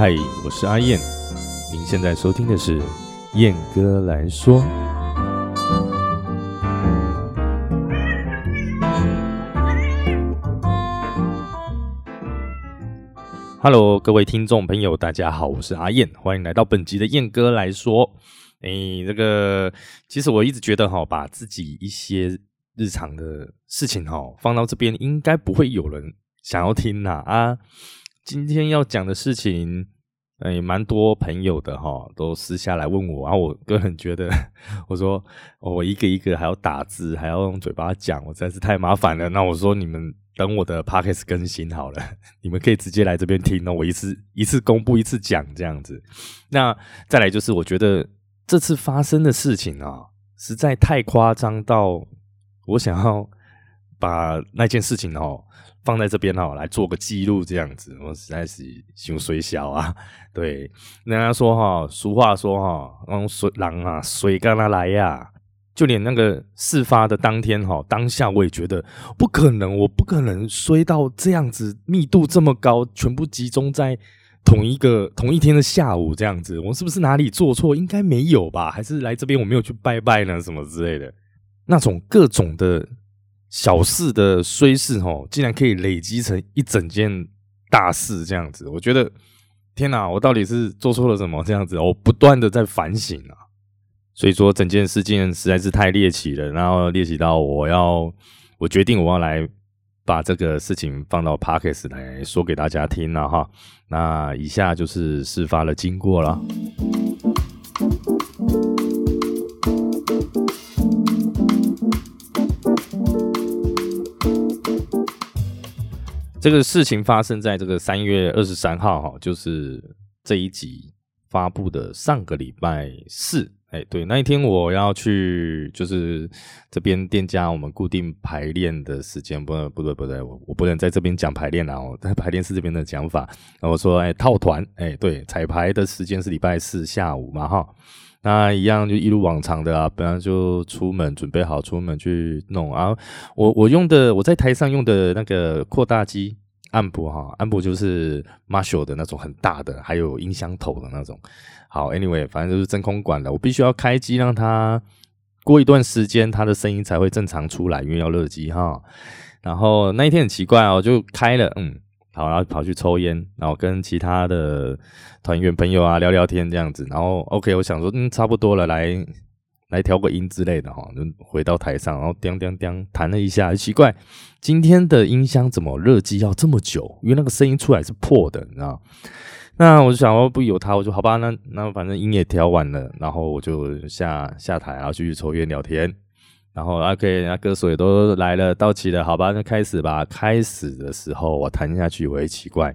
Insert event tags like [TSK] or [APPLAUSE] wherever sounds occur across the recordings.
嗨，我是阿燕，您现在收听的是燕哥来说。Hello，各位听众朋友，大家好，我是阿燕，欢迎来到本集的燕哥来说。诶，这个其实我一直觉得哈，把自己一些日常的事情哈放到这边，应该不会有人想要听呐啊。今天要讲的事情，诶，蛮多朋友的哈，都私下来问我，然后我个人觉得，[LAUGHS] 我说我一个一个还要打字，还要用嘴巴讲，我实在是太麻烦了。那我说你们。等我的 podcast 更新好了，[LAUGHS] 你们可以直接来这边听那。我一次一次公布一次讲这样子。那再来就是，我觉得这次发生的事情啊，实在太夸张到我想要把那件事情哦放在这边哦来做个记录这样子。我实在是心水小啊。[LAUGHS] 对，人家说哈，俗话说哈，让水狼啊，水干他来呀。就连那个事发的当天哈，当下我也觉得不可能，我不可能衰到这样子，密度这么高，全部集中在同一个同一天的下午这样子，我是不是哪里做错？应该没有吧？还是来这边我没有去拜拜呢？什么之类的，那种各种的小事的衰事哈，竟然可以累积成一整件大事这样子，我觉得天哪，我到底是做错了什么？这样子，我不断的在反省啊。所以说整件事件实在是太猎奇了，然后猎奇到我要，我决定我要来把这个事情放到 Pockets 来说给大家听了哈。那以下就是事发的经过了。这个事情发生在这个三月二十三号哈，就是这一集发布的上个礼拜四。哎，对，那一天我要去，就是这边店家我们固定排练的时间，不，不对，不对，我我不能在这边讲排练了哦，在排练室这边的讲法。然后说，哎，套团，哎，对，彩排的时间是礼拜四下午嘛，哈，那一样就一如往常的啊，本来就出门准备好出门去弄啊。我我用的我在台上用的那个扩大机。暗部哈，暗部就是 Marshall 的那种很大的，还有音箱头的那种。好，Anyway，反正就是真空管的，我必须要开机，让它过一段时间，它的声音才会正常出来，因为要热机哈。然后那一天很奇怪哦，就开了，嗯，好，然后跑去抽烟，然后跟其他的团员朋友啊聊聊天这样子。然后 OK，我想说，嗯，差不多了，来。来调个音之类的哈，就回到台上，然后叮叮叮弹了一下，奇怪，今天的音箱怎么热机要这么久？因为那个声音出来是破的，你知道？那我就想，哦，不由他，我就好吧，那那反正音也调完了，然后我就下下台，然后继续抽烟聊天，然后 OK，那歌手也都来了，到齐了，好吧，那开始吧。开始的时候我弹下去，我也奇怪。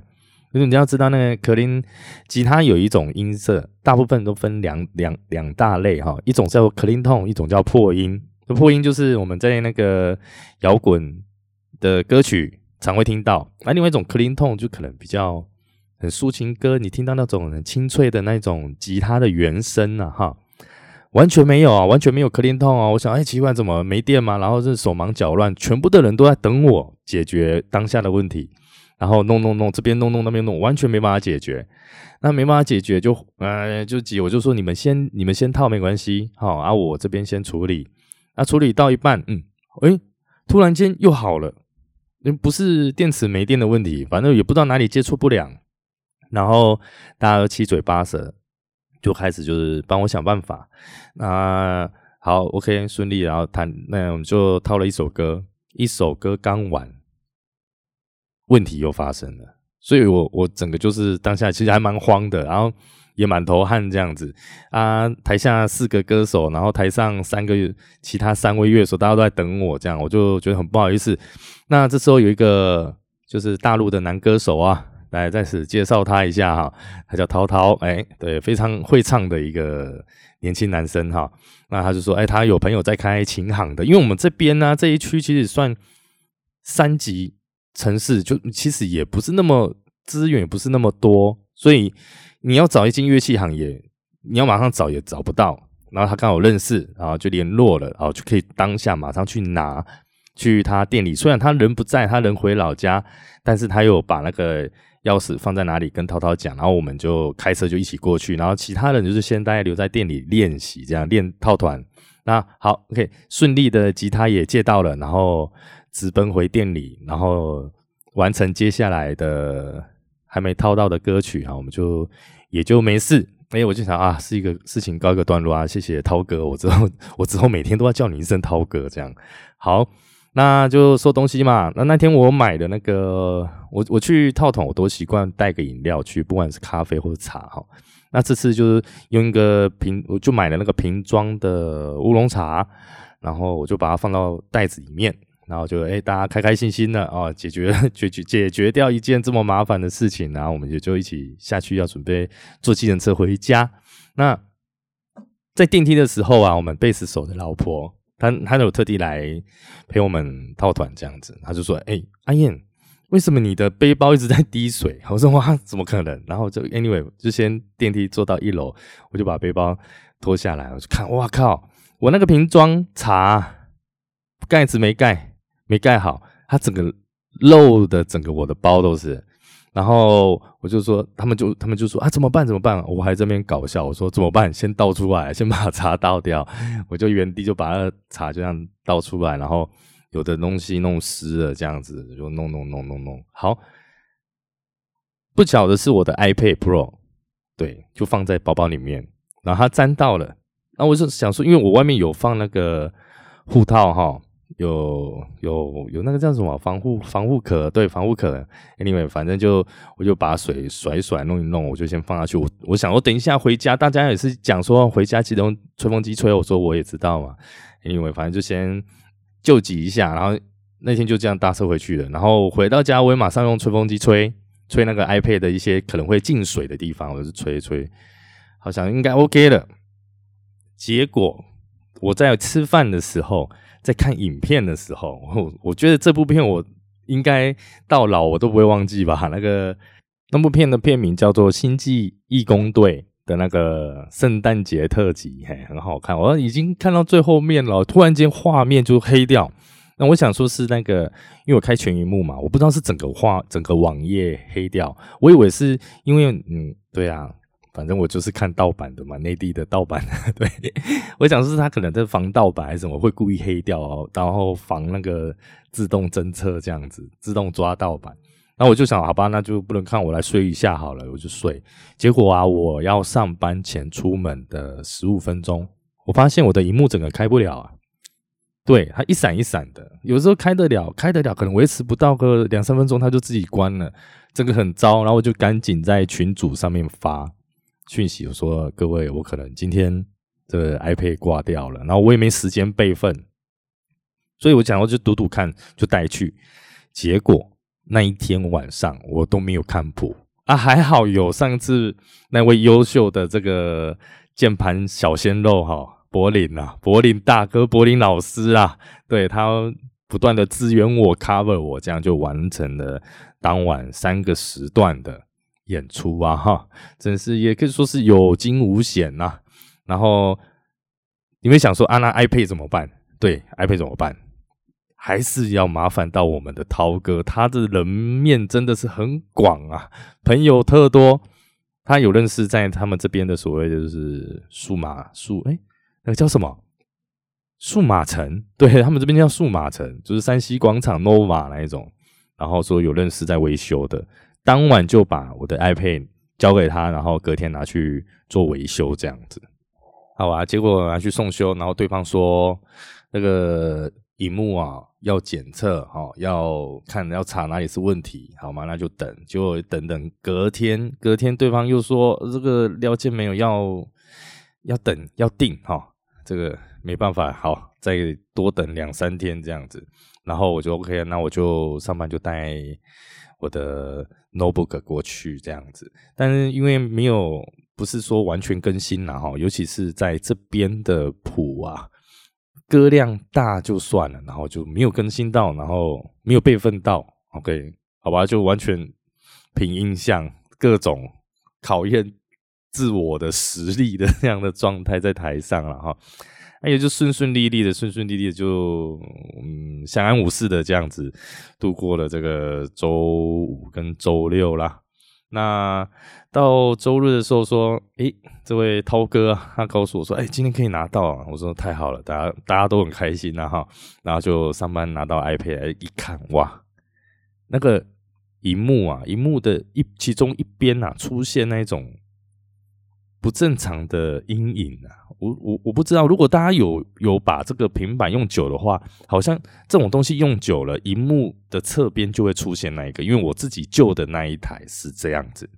因为你要知道，那个可林吉他有一种音色，大部分都分两两两大类哈，一种叫做 clean tone，一种叫破音。破音就是我们在那个摇滚的歌曲常会听到，那另外一种 clean tone 就可能比较很抒情歌，你听到那种很清脆的那种吉他的原声啊，哈，完全没有啊，完全没有 clean tone 啊。我想，哎，奇怪，怎么没电吗？然后是手忙脚乱，全部的人都在等我解决当下的问题。然后弄弄弄，这边弄弄那边弄，完全没办法解决。那没办法解决，就呃就急，我就说你们先你们先套没关系，好啊，我这边先处理。那处理到一半，嗯，诶，突然间又好了，不是电池没电的问题，反正也不知道哪里接触不良。然后大家都七嘴八舌，就开始就是帮我想办法。那好，OK，顺利，然后弹，那我们就套了一首歌，一首歌刚完。问题又发生了，所以我我整个就是当下其实还蛮慌的，然后也满头汗这样子啊。台下四个歌手，然后台上三个其他三位乐手，大家都在等我，这样我就觉得很不好意思。那这时候有一个就是大陆的男歌手啊，来在此介绍他一下哈，他叫涛涛，哎，对，非常会唱的一个年轻男生哈。那他就说，哎，他有朋友在开琴行的，因为我们这边呢这一区其实算三级。城市就其实也不是那么资源也不是那么多，所以你要找一间乐器行业，你要马上找也找不到。然后他刚好认识，然后就联络了，然后就可以当下马上去拿去他店里。虽然他人不在，他人回老家，但是他有把那个钥匙放在哪里，跟涛涛讲，然后我们就开车就一起过去，然后其他人就是先大家留在店里练习，这样练套团。那好，OK，顺利的吉他也借到了，然后直奔回店里，然后完成接下来的还没套到的歌曲啊，我们就也就没事。哎，我就想啊，是一个事情告一个段落啊，谢谢涛哥，我之后我之后每天都要叫你一声涛哥，这样好。那就收东西嘛。那那天我买的那个，我我去套筒，我都习惯带个饮料去，不管是咖啡或者茶哈。那这次就是用一个瓶，我就买了那个瓶装的乌龙茶，然后我就把它放到袋子里面，然后就哎大家开开心心的哦，解决 [LAUGHS] 解决解决掉一件这么麻烦的事情，然后我们也就一起下去要准备坐计程车回家。那在电梯的时候啊，我们贝斯手的老婆。他他有特地来陪我们套团这样子，他就说：“哎，阿燕，为什么你的背包一直在滴水？” [LAUGHS] 我说：“哇，怎么可能？”然后就 anyway 就先电梯坐到一楼，我就把背包脱下来，我就看，哇靠，我那个瓶装茶盖子没盖，没盖好，它整个漏的整个我的包都是。然后我就说，他们就他们就说啊，怎么办？怎么办？我还在那边搞笑，我说怎么办？先倒出来，先把茶倒掉。[LAUGHS] 我就原地就把那茶就这样倒出来，然后有的东西弄湿了，这样子就弄弄弄弄弄。好，不巧的是我的 iPad Pro，对，就放在包包里面，然后它沾到了。那我就想说，因为我外面有放那个护套哈。有有有那个叫什么防护防护壳？对，防护壳。Anyway，反正就我就把水甩甩弄一弄，我就先放下去。我我想我等一下回家，大家也是讲说回家记得用吹风机吹。我说我也知道嘛。Anyway，反正就先救急一下，然后那天就这样搭车回去了。然后回到家，我也马上用吹风机吹吹那个 iPad 的一些可能会进水的地方，我就吹一吹，好像应该 OK 了。结果我在吃饭的时候。在看影片的时候，我我觉得这部片我应该到老我都不会忘记吧。[LAUGHS] 那个那部片的片名叫做《星际义工队》的那个圣诞节特辑，嘿，很好看。我已经看到最后面了，突然间画面就黑掉。那我想说是那个，因为我开全荧幕嘛，我不知道是整个画整个网页黑掉，我以为是因为嗯，对啊。反正我就是看盗版的嘛，内地的盗版。[LAUGHS] 对我想是他可能在防盗版还是什么，会故意黑掉哦，然后防那个自动侦测这样子，自动抓盗版。那我就想，好吧，那就不能看，我来睡一下好了，我就睡。结果啊，我要上班前出门的十五分钟，我发现我的荧幕整个开不了啊。对，它一闪一闪的，有时候开得了，开得了，可能维持不到个两三分钟，它就自己关了，这个很糟。然后我就赶紧在群组上面发。讯息我说各位，我可能今天这 iPad 挂掉了，然后我也没时间备份，所以我讲我就赌赌看，就带去。结果那一天晚上我都没有看谱啊，还好有上次那位优秀的这个键盘小鲜肉哈，柏林啊，柏林大哥，柏林老师啊，对他不断的支援我 cover 我，这样就完成了当晚三个时段的。演出啊，哈，真是也可以说是有惊无险呐。然后你们想说啊，那 iPad 怎么办？对，iPad 怎么办？还是要麻烦到我们的涛哥，他的人面真的是很广啊，朋友特多。他有认识在他们这边的所谓的就是数码数，哎，那个叫什么？数码城？对他们这边叫数码城，就是山西广场 Nova 那一种。然后说有认识在维修的。当晚就把我的 iPad 交给他，然后隔天拿去做维修，这样子，好吧？结果拿去送修，然后对方说那个荧幕啊要检测，哈，要看要查哪里是问题，好吗？那就等，就等等，隔天隔天对方又说这个料件没有，要要等要定，哈，[LAUGHS] 这个没办法，好，再多等两三天这样子，然后我就 OK，那我就上班就带我的。notebook 过去这样子，但是因为没有不是说完全更新了哈，尤其是在这边的谱啊，歌量大就算了，然后就没有更新到，然后没有备份到，OK，好吧，就完全凭印象，各种考验自我的实力的这样的状态在台上了哈。也就顺顺利利的，顺顺利利的就嗯，相安无事的这样子度过了这个周五跟周六啦。那到周日的时候说，诶，这位涛哥他告诉我说，哎，今天可以拿到啊。我说太好了，大家大家都很开心呐哈。然后就上班拿到 iPad 一看，哇，那个荧幕啊，荧幕的一其中一边呐出现那种不正常的阴影啊。我我我不知道，如果大家有有把这个平板用久的话，好像这种东西用久了，荧幕的侧边就会出现那一个。因为我自己旧的那一台是这样子，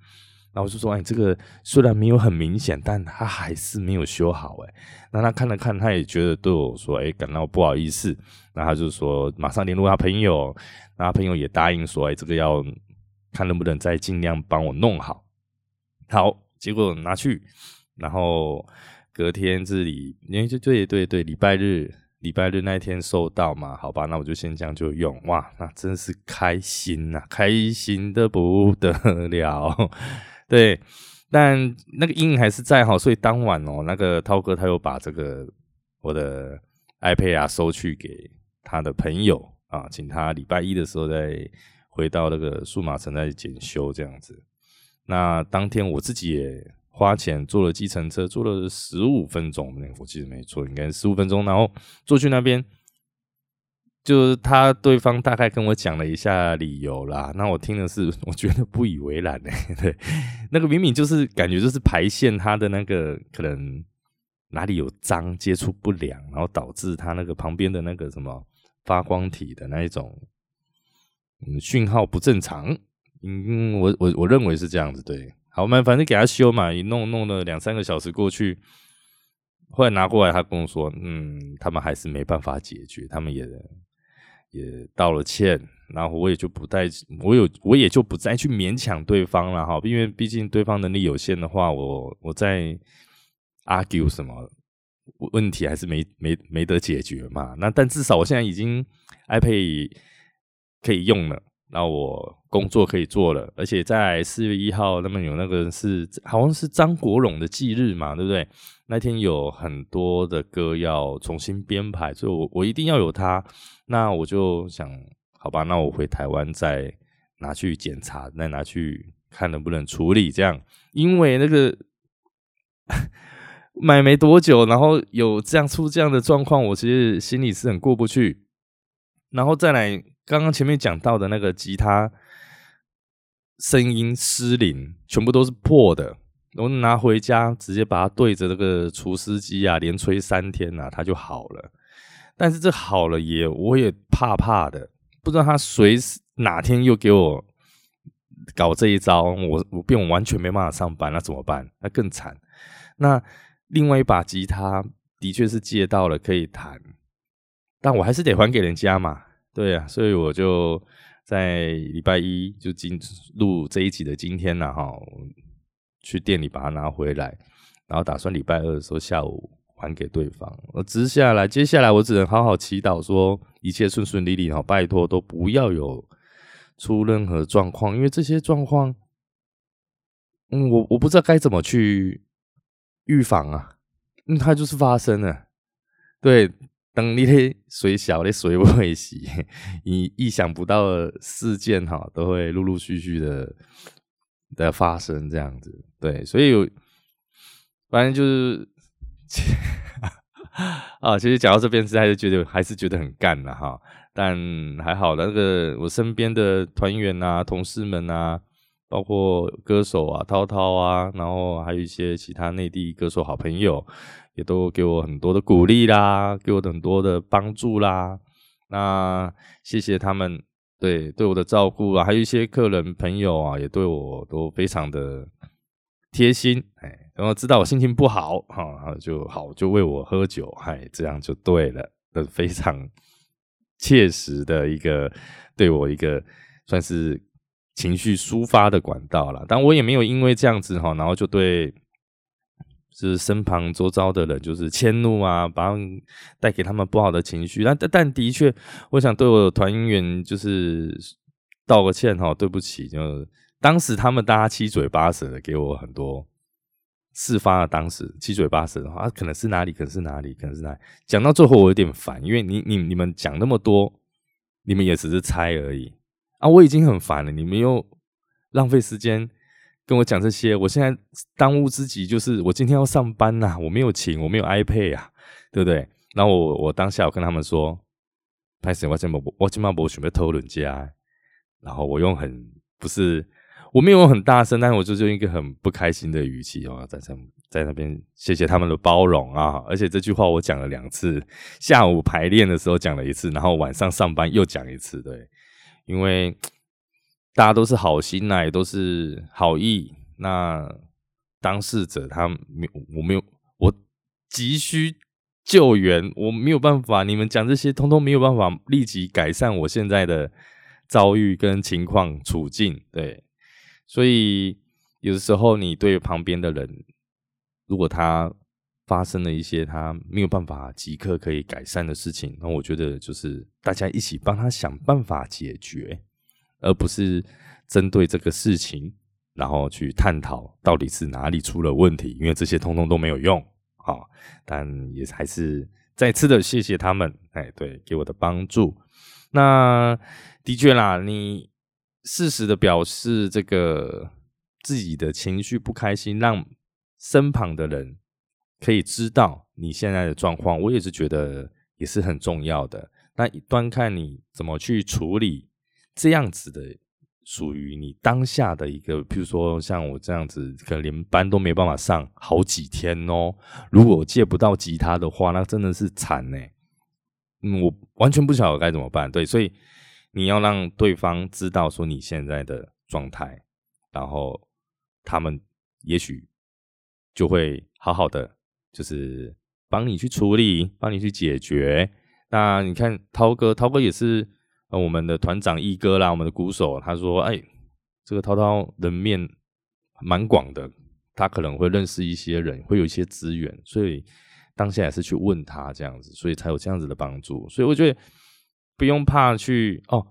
然后就说：“哎，这个虽然没有很明显，但他还是没有修好。”哎，那他看了看，他也觉得对我说：“哎，感到不好意思。”那他就说马上联络他朋友，那他朋友也答应说：“哎，这个要看能不能再尽量帮我弄好。”好，结果拿去，然后。隔天这里，因为就对对对，礼拜日礼拜日那一天收到嘛，好吧，那我就先这样就用，哇，那真是开心呐，开心的不得了，[LAUGHS] 对，但那个阴影还是在哈，所以当晚哦，那个涛哥他又把这个我的 iPad 啊收去给他的朋友啊，请他礼拜一的时候再回到那个数码城再检修这样子，那当天我自己也。花钱坐了计程车，坐了十五分钟，那我记得没错，应该是十五分钟。然后坐去那边，就是他对方大概跟我讲了一下理由啦。那我听的是，我觉得不以为然呢。[LAUGHS] 对，那个明明就是感觉就是排线，它的那个可能哪里有脏，接触不良，然后导致它那个旁边的那个什么发光体的那一种嗯讯号不正常。嗯，我我我认为是这样子，对。好嘛，反正给他修嘛，一弄弄了两三个小时过去，后来拿过来，他跟我说：“嗯，他们还是没办法解决，他们也也道了歉，然后我也就不再，我有我也就不再去勉强对方了哈，因为毕竟对方能力有限的话，我我在 argue 什么问题还是没没没得解决嘛。那但至少我现在已经 iPad 可以用了。”那我工作可以做了，而且在四月一号，那么有那个是好像是张国荣的忌日嘛，对不对？那天有很多的歌要重新编排，所以我我一定要有他。那我就想，好吧，那我回台湾再拿去检查，再拿去看能不能处理这样。因为那个买没多久，然后有这样出这样的状况，我其实心里是很过不去。然后再来。刚刚前面讲到的那个吉他声音失灵，全部都是破的。我拿回家直接把它对着那个除湿机啊，连吹三天啊，它就好了。但是这好了也，我也怕怕的，不知道他随时哪天又给我搞这一招，我我变完全没办法上班，那怎么办？那更惨。那另外一把吉他的确是借到了，可以弹，但我还是得还给人家嘛。对呀，所以我就在礼拜一就今录这一集的今天呢，哈，去店里把它拿回来，然后打算礼拜二的时候下午还给对方。我接下来，接下来我只能好好祈祷，说一切顺顺利利，哈，拜托都不要有出任何状况，因为这些状况，嗯，我我不知道该怎么去预防啊，嗯，它就是发生了，对。等你的水小，你水不会洗，[LAUGHS] 你意想不到的事件哈，都会陆陆续续的的发生，这样子，对，所以反正就是 [LAUGHS] 啊，其实讲到这边，是还是觉得还是觉得很干的哈，但还好，那个我身边的团员啊、同事们啊，包括歌手啊、涛涛啊，然后还有一些其他内地歌手好朋友。也都给我很多的鼓励啦，给我很多的帮助啦。那谢谢他们对对我的照顾啊，还有一些客人朋友啊，也对我都非常的贴心。哎，然后知道我心情不好哈，就好就为我喝酒，哎，这样就对了，的非常 [LAUGHS] 切实的一个对我一个算是情绪抒发的管道了。但我也没有因为这样子哈，然后就对就。是身旁周遭的人，就是迁怒啊，把带给他们不好的情绪。但但的确，我想对我的团员就是道个歉哈，对不起。就当时他们大家七嘴八舌的给我很多事发的当时七嘴八舌的话，可能是哪里，可能是哪里，可能是哪里。讲到最后我有点烦，因为你你你们讲那么多，你们也只是猜而已啊。我已经很烦了，你们又浪费时间。跟我讲这些，我现在当务之急就是我今天要上班呐，我没有请，我没有 iPad 啊，对不对？然后我我当下我跟他们说，拍什我今我我今晚我准备偷人家，然后我用很不是。我没有很大声，但是我就用一个很不开心的语气哦，在上在那边谢谢他们的包容啊！而且这句话我讲了两次，下午排练的时候讲了一次，然后晚上上班又讲一次。对，因为大家都是好心呐，也都是好意。那当事者他没我没有我急需救援，我没有办法。你们讲这些，通通没有办法立即改善我现在的遭遇跟情况处境。对。所以，有的时候你对旁边的人，如果他发生了一些他没有办法即刻可以改善的事情，那我觉得就是大家一起帮他想办法解决，而不是针对这个事情，然后去探讨到底是哪里出了问题，因为这些通通都没有用。好，但也还是再次的谢谢他们，哎，对，给我的帮助。那的确啦，你。适时的表示这个自己的情绪不开心，让身旁的人可以知道你现在的状况，我也是觉得也是很重要的。那一端看你怎么去处理这样子的，属于你当下的一个，譬如说像我这样子，可能连班都没办法上好几天哦。如果借不到吉他的话，那真的是惨呢。嗯，我完全不晓得该怎么办。对，所以。你要让对方知道说你现在的状态，然后他们也许就会好好的，就是帮你去处理，帮你去解决。那你看涛哥，涛哥也是我们的团长一哥啦，我们的鼓手，他说：“哎，这个涛涛人面蛮广的，他可能会认识一些人，会有一些资源，所以当下也是去问他这样子，所以才有这样子的帮助。所以我觉得。”不用怕去哦，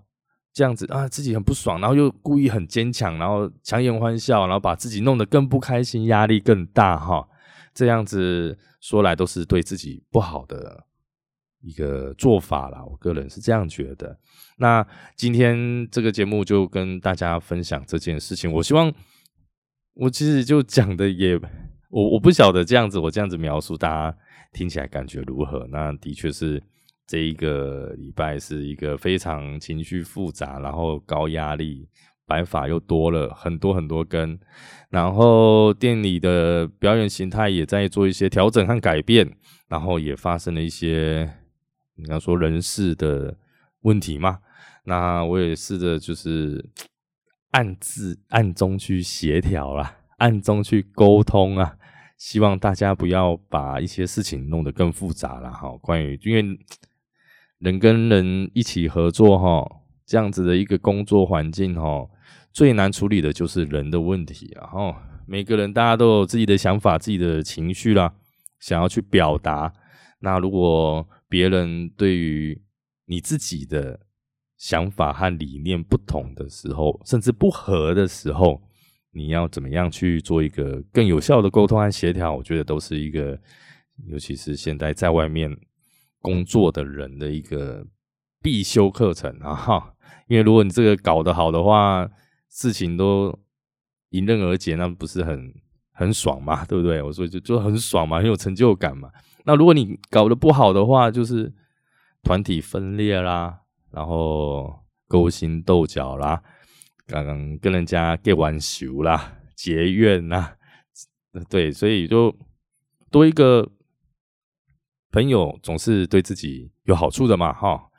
这样子啊，自己很不爽，然后又故意很坚强，然后强颜欢笑，然后把自己弄得更不开心，压力更大哈。这样子说来都是对自己不好的一个做法啦，我个人是这样觉得。那今天这个节目就跟大家分享这件事情。我希望我其实就讲的也，我我不晓得这样子，我这样子描述大家听起来感觉如何？那的确是。这一个礼拜是一个非常情绪复杂，然后高压力，白发又多了很多很多根，然后店里的表演形态也在做一些调整和改变，然后也发生了一些你要说人事的问题嘛，那我也试着就是 [TSK] 暗自暗中去协调啦，暗中去沟通啊，希望大家不要把一些事情弄得更复杂了哈。关于因为。人跟人一起合作，哈，这样子的一个工作环境，哈，最难处理的就是人的问题啊，哈。每个人大家都有自己的想法、自己的情绪啦，想要去表达。那如果别人对于你自己的想法和理念不同的时候，甚至不合的时候，你要怎么样去做一个更有效的沟通和协调？我觉得都是一个，尤其是现在在外面。工作的人的一个必修课程啊，哈，因为如果你这个搞得好的话，事情都迎刃而解，那不是很很爽嘛，对不对？我说就就很爽嘛，很有成就感嘛。那如果你搞得不好的话，就是团体分裂啦，然后勾心斗角啦，刚刚跟人家结完仇啦，结怨呐，对，所以就多一个。朋友总是对自己有好处的嘛，哈，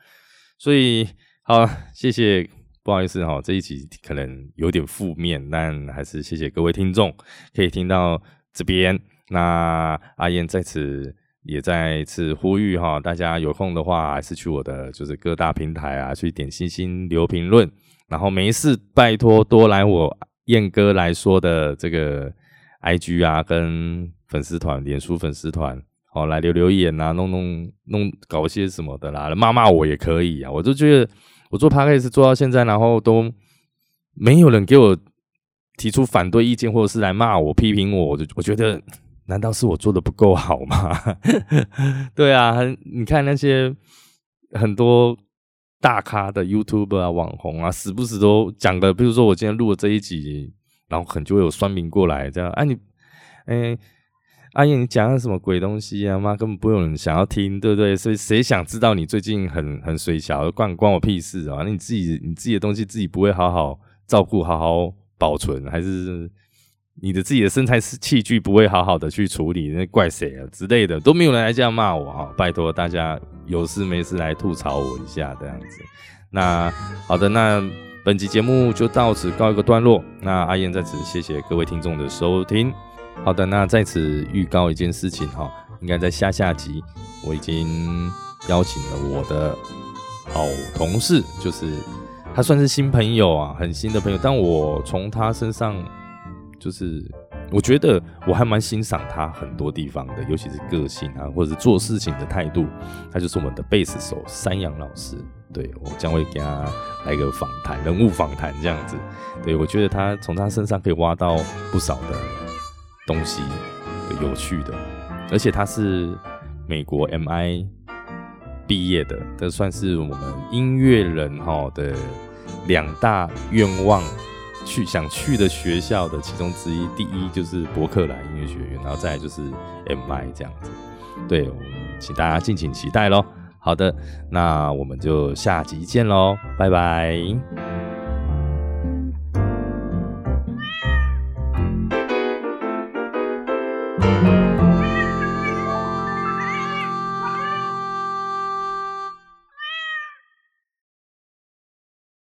所以好，谢谢，不好意思哈，这一集可能有点负面，但还是谢谢各位听众可以听到这边。那阿燕在此也再次呼吁哈，大家有空的话还是去我的就是各大平台啊，去点星星留评论，然后没事拜托多来我燕哥来说的这个 IG 啊，跟粉丝团、脸书粉丝团。好，来留留言啊，弄弄弄，搞些什么的啦，骂骂我也可以啊。我就觉得我做 p a c k a g e 做到现在，然后都没有人给我提出反对意见，或者是来骂我、批评我。我就我觉得，难道是我做的不够好吗？[LAUGHS] 对啊，你看那些很多大咖的 YouTube 啊、网红啊，时不时都讲的，比如说我今天录了这一集，然后可能就会有酸民过来这样，哎你，哎阿燕你讲的什么鬼东西啊？妈根本不有人想要听，对不对？所以谁想知道你最近很很水小，关关我屁事啊？那你自己你自己的东西自己不会好好照顾，好好保存，还是？你的自己的身材器具不会好好的去处理，那怪谁啊之类的都没有人来这样骂我哈，拜托大家有事没事来吐槽我一下这样子。那好的，那本集节目就到此告一个段落。那阿燕在此谢谢各位听众的收听。好的，那在此预告一件事情哈，应该在下下集我已经邀请了我的好同事，就是他算是新朋友啊，很新的朋友，但我从他身上。就是我觉得我还蛮欣赏他很多地方的，尤其是个性啊，或者做事情的态度。他就是我们的贝斯手山羊老师，对我将会给他来个访谈，人物访谈这样子。对我觉得他从他身上可以挖到不少的东西，有趣的。而且他是美国 MI 毕业的，这算是我们音乐人哈的两大愿望。去想去的学校的其中之一，第一就是伯克莱音乐学院，然后再就是 MI 这样子。对，请大家敬请期待喽。好的，那我们就下集见喽，拜拜。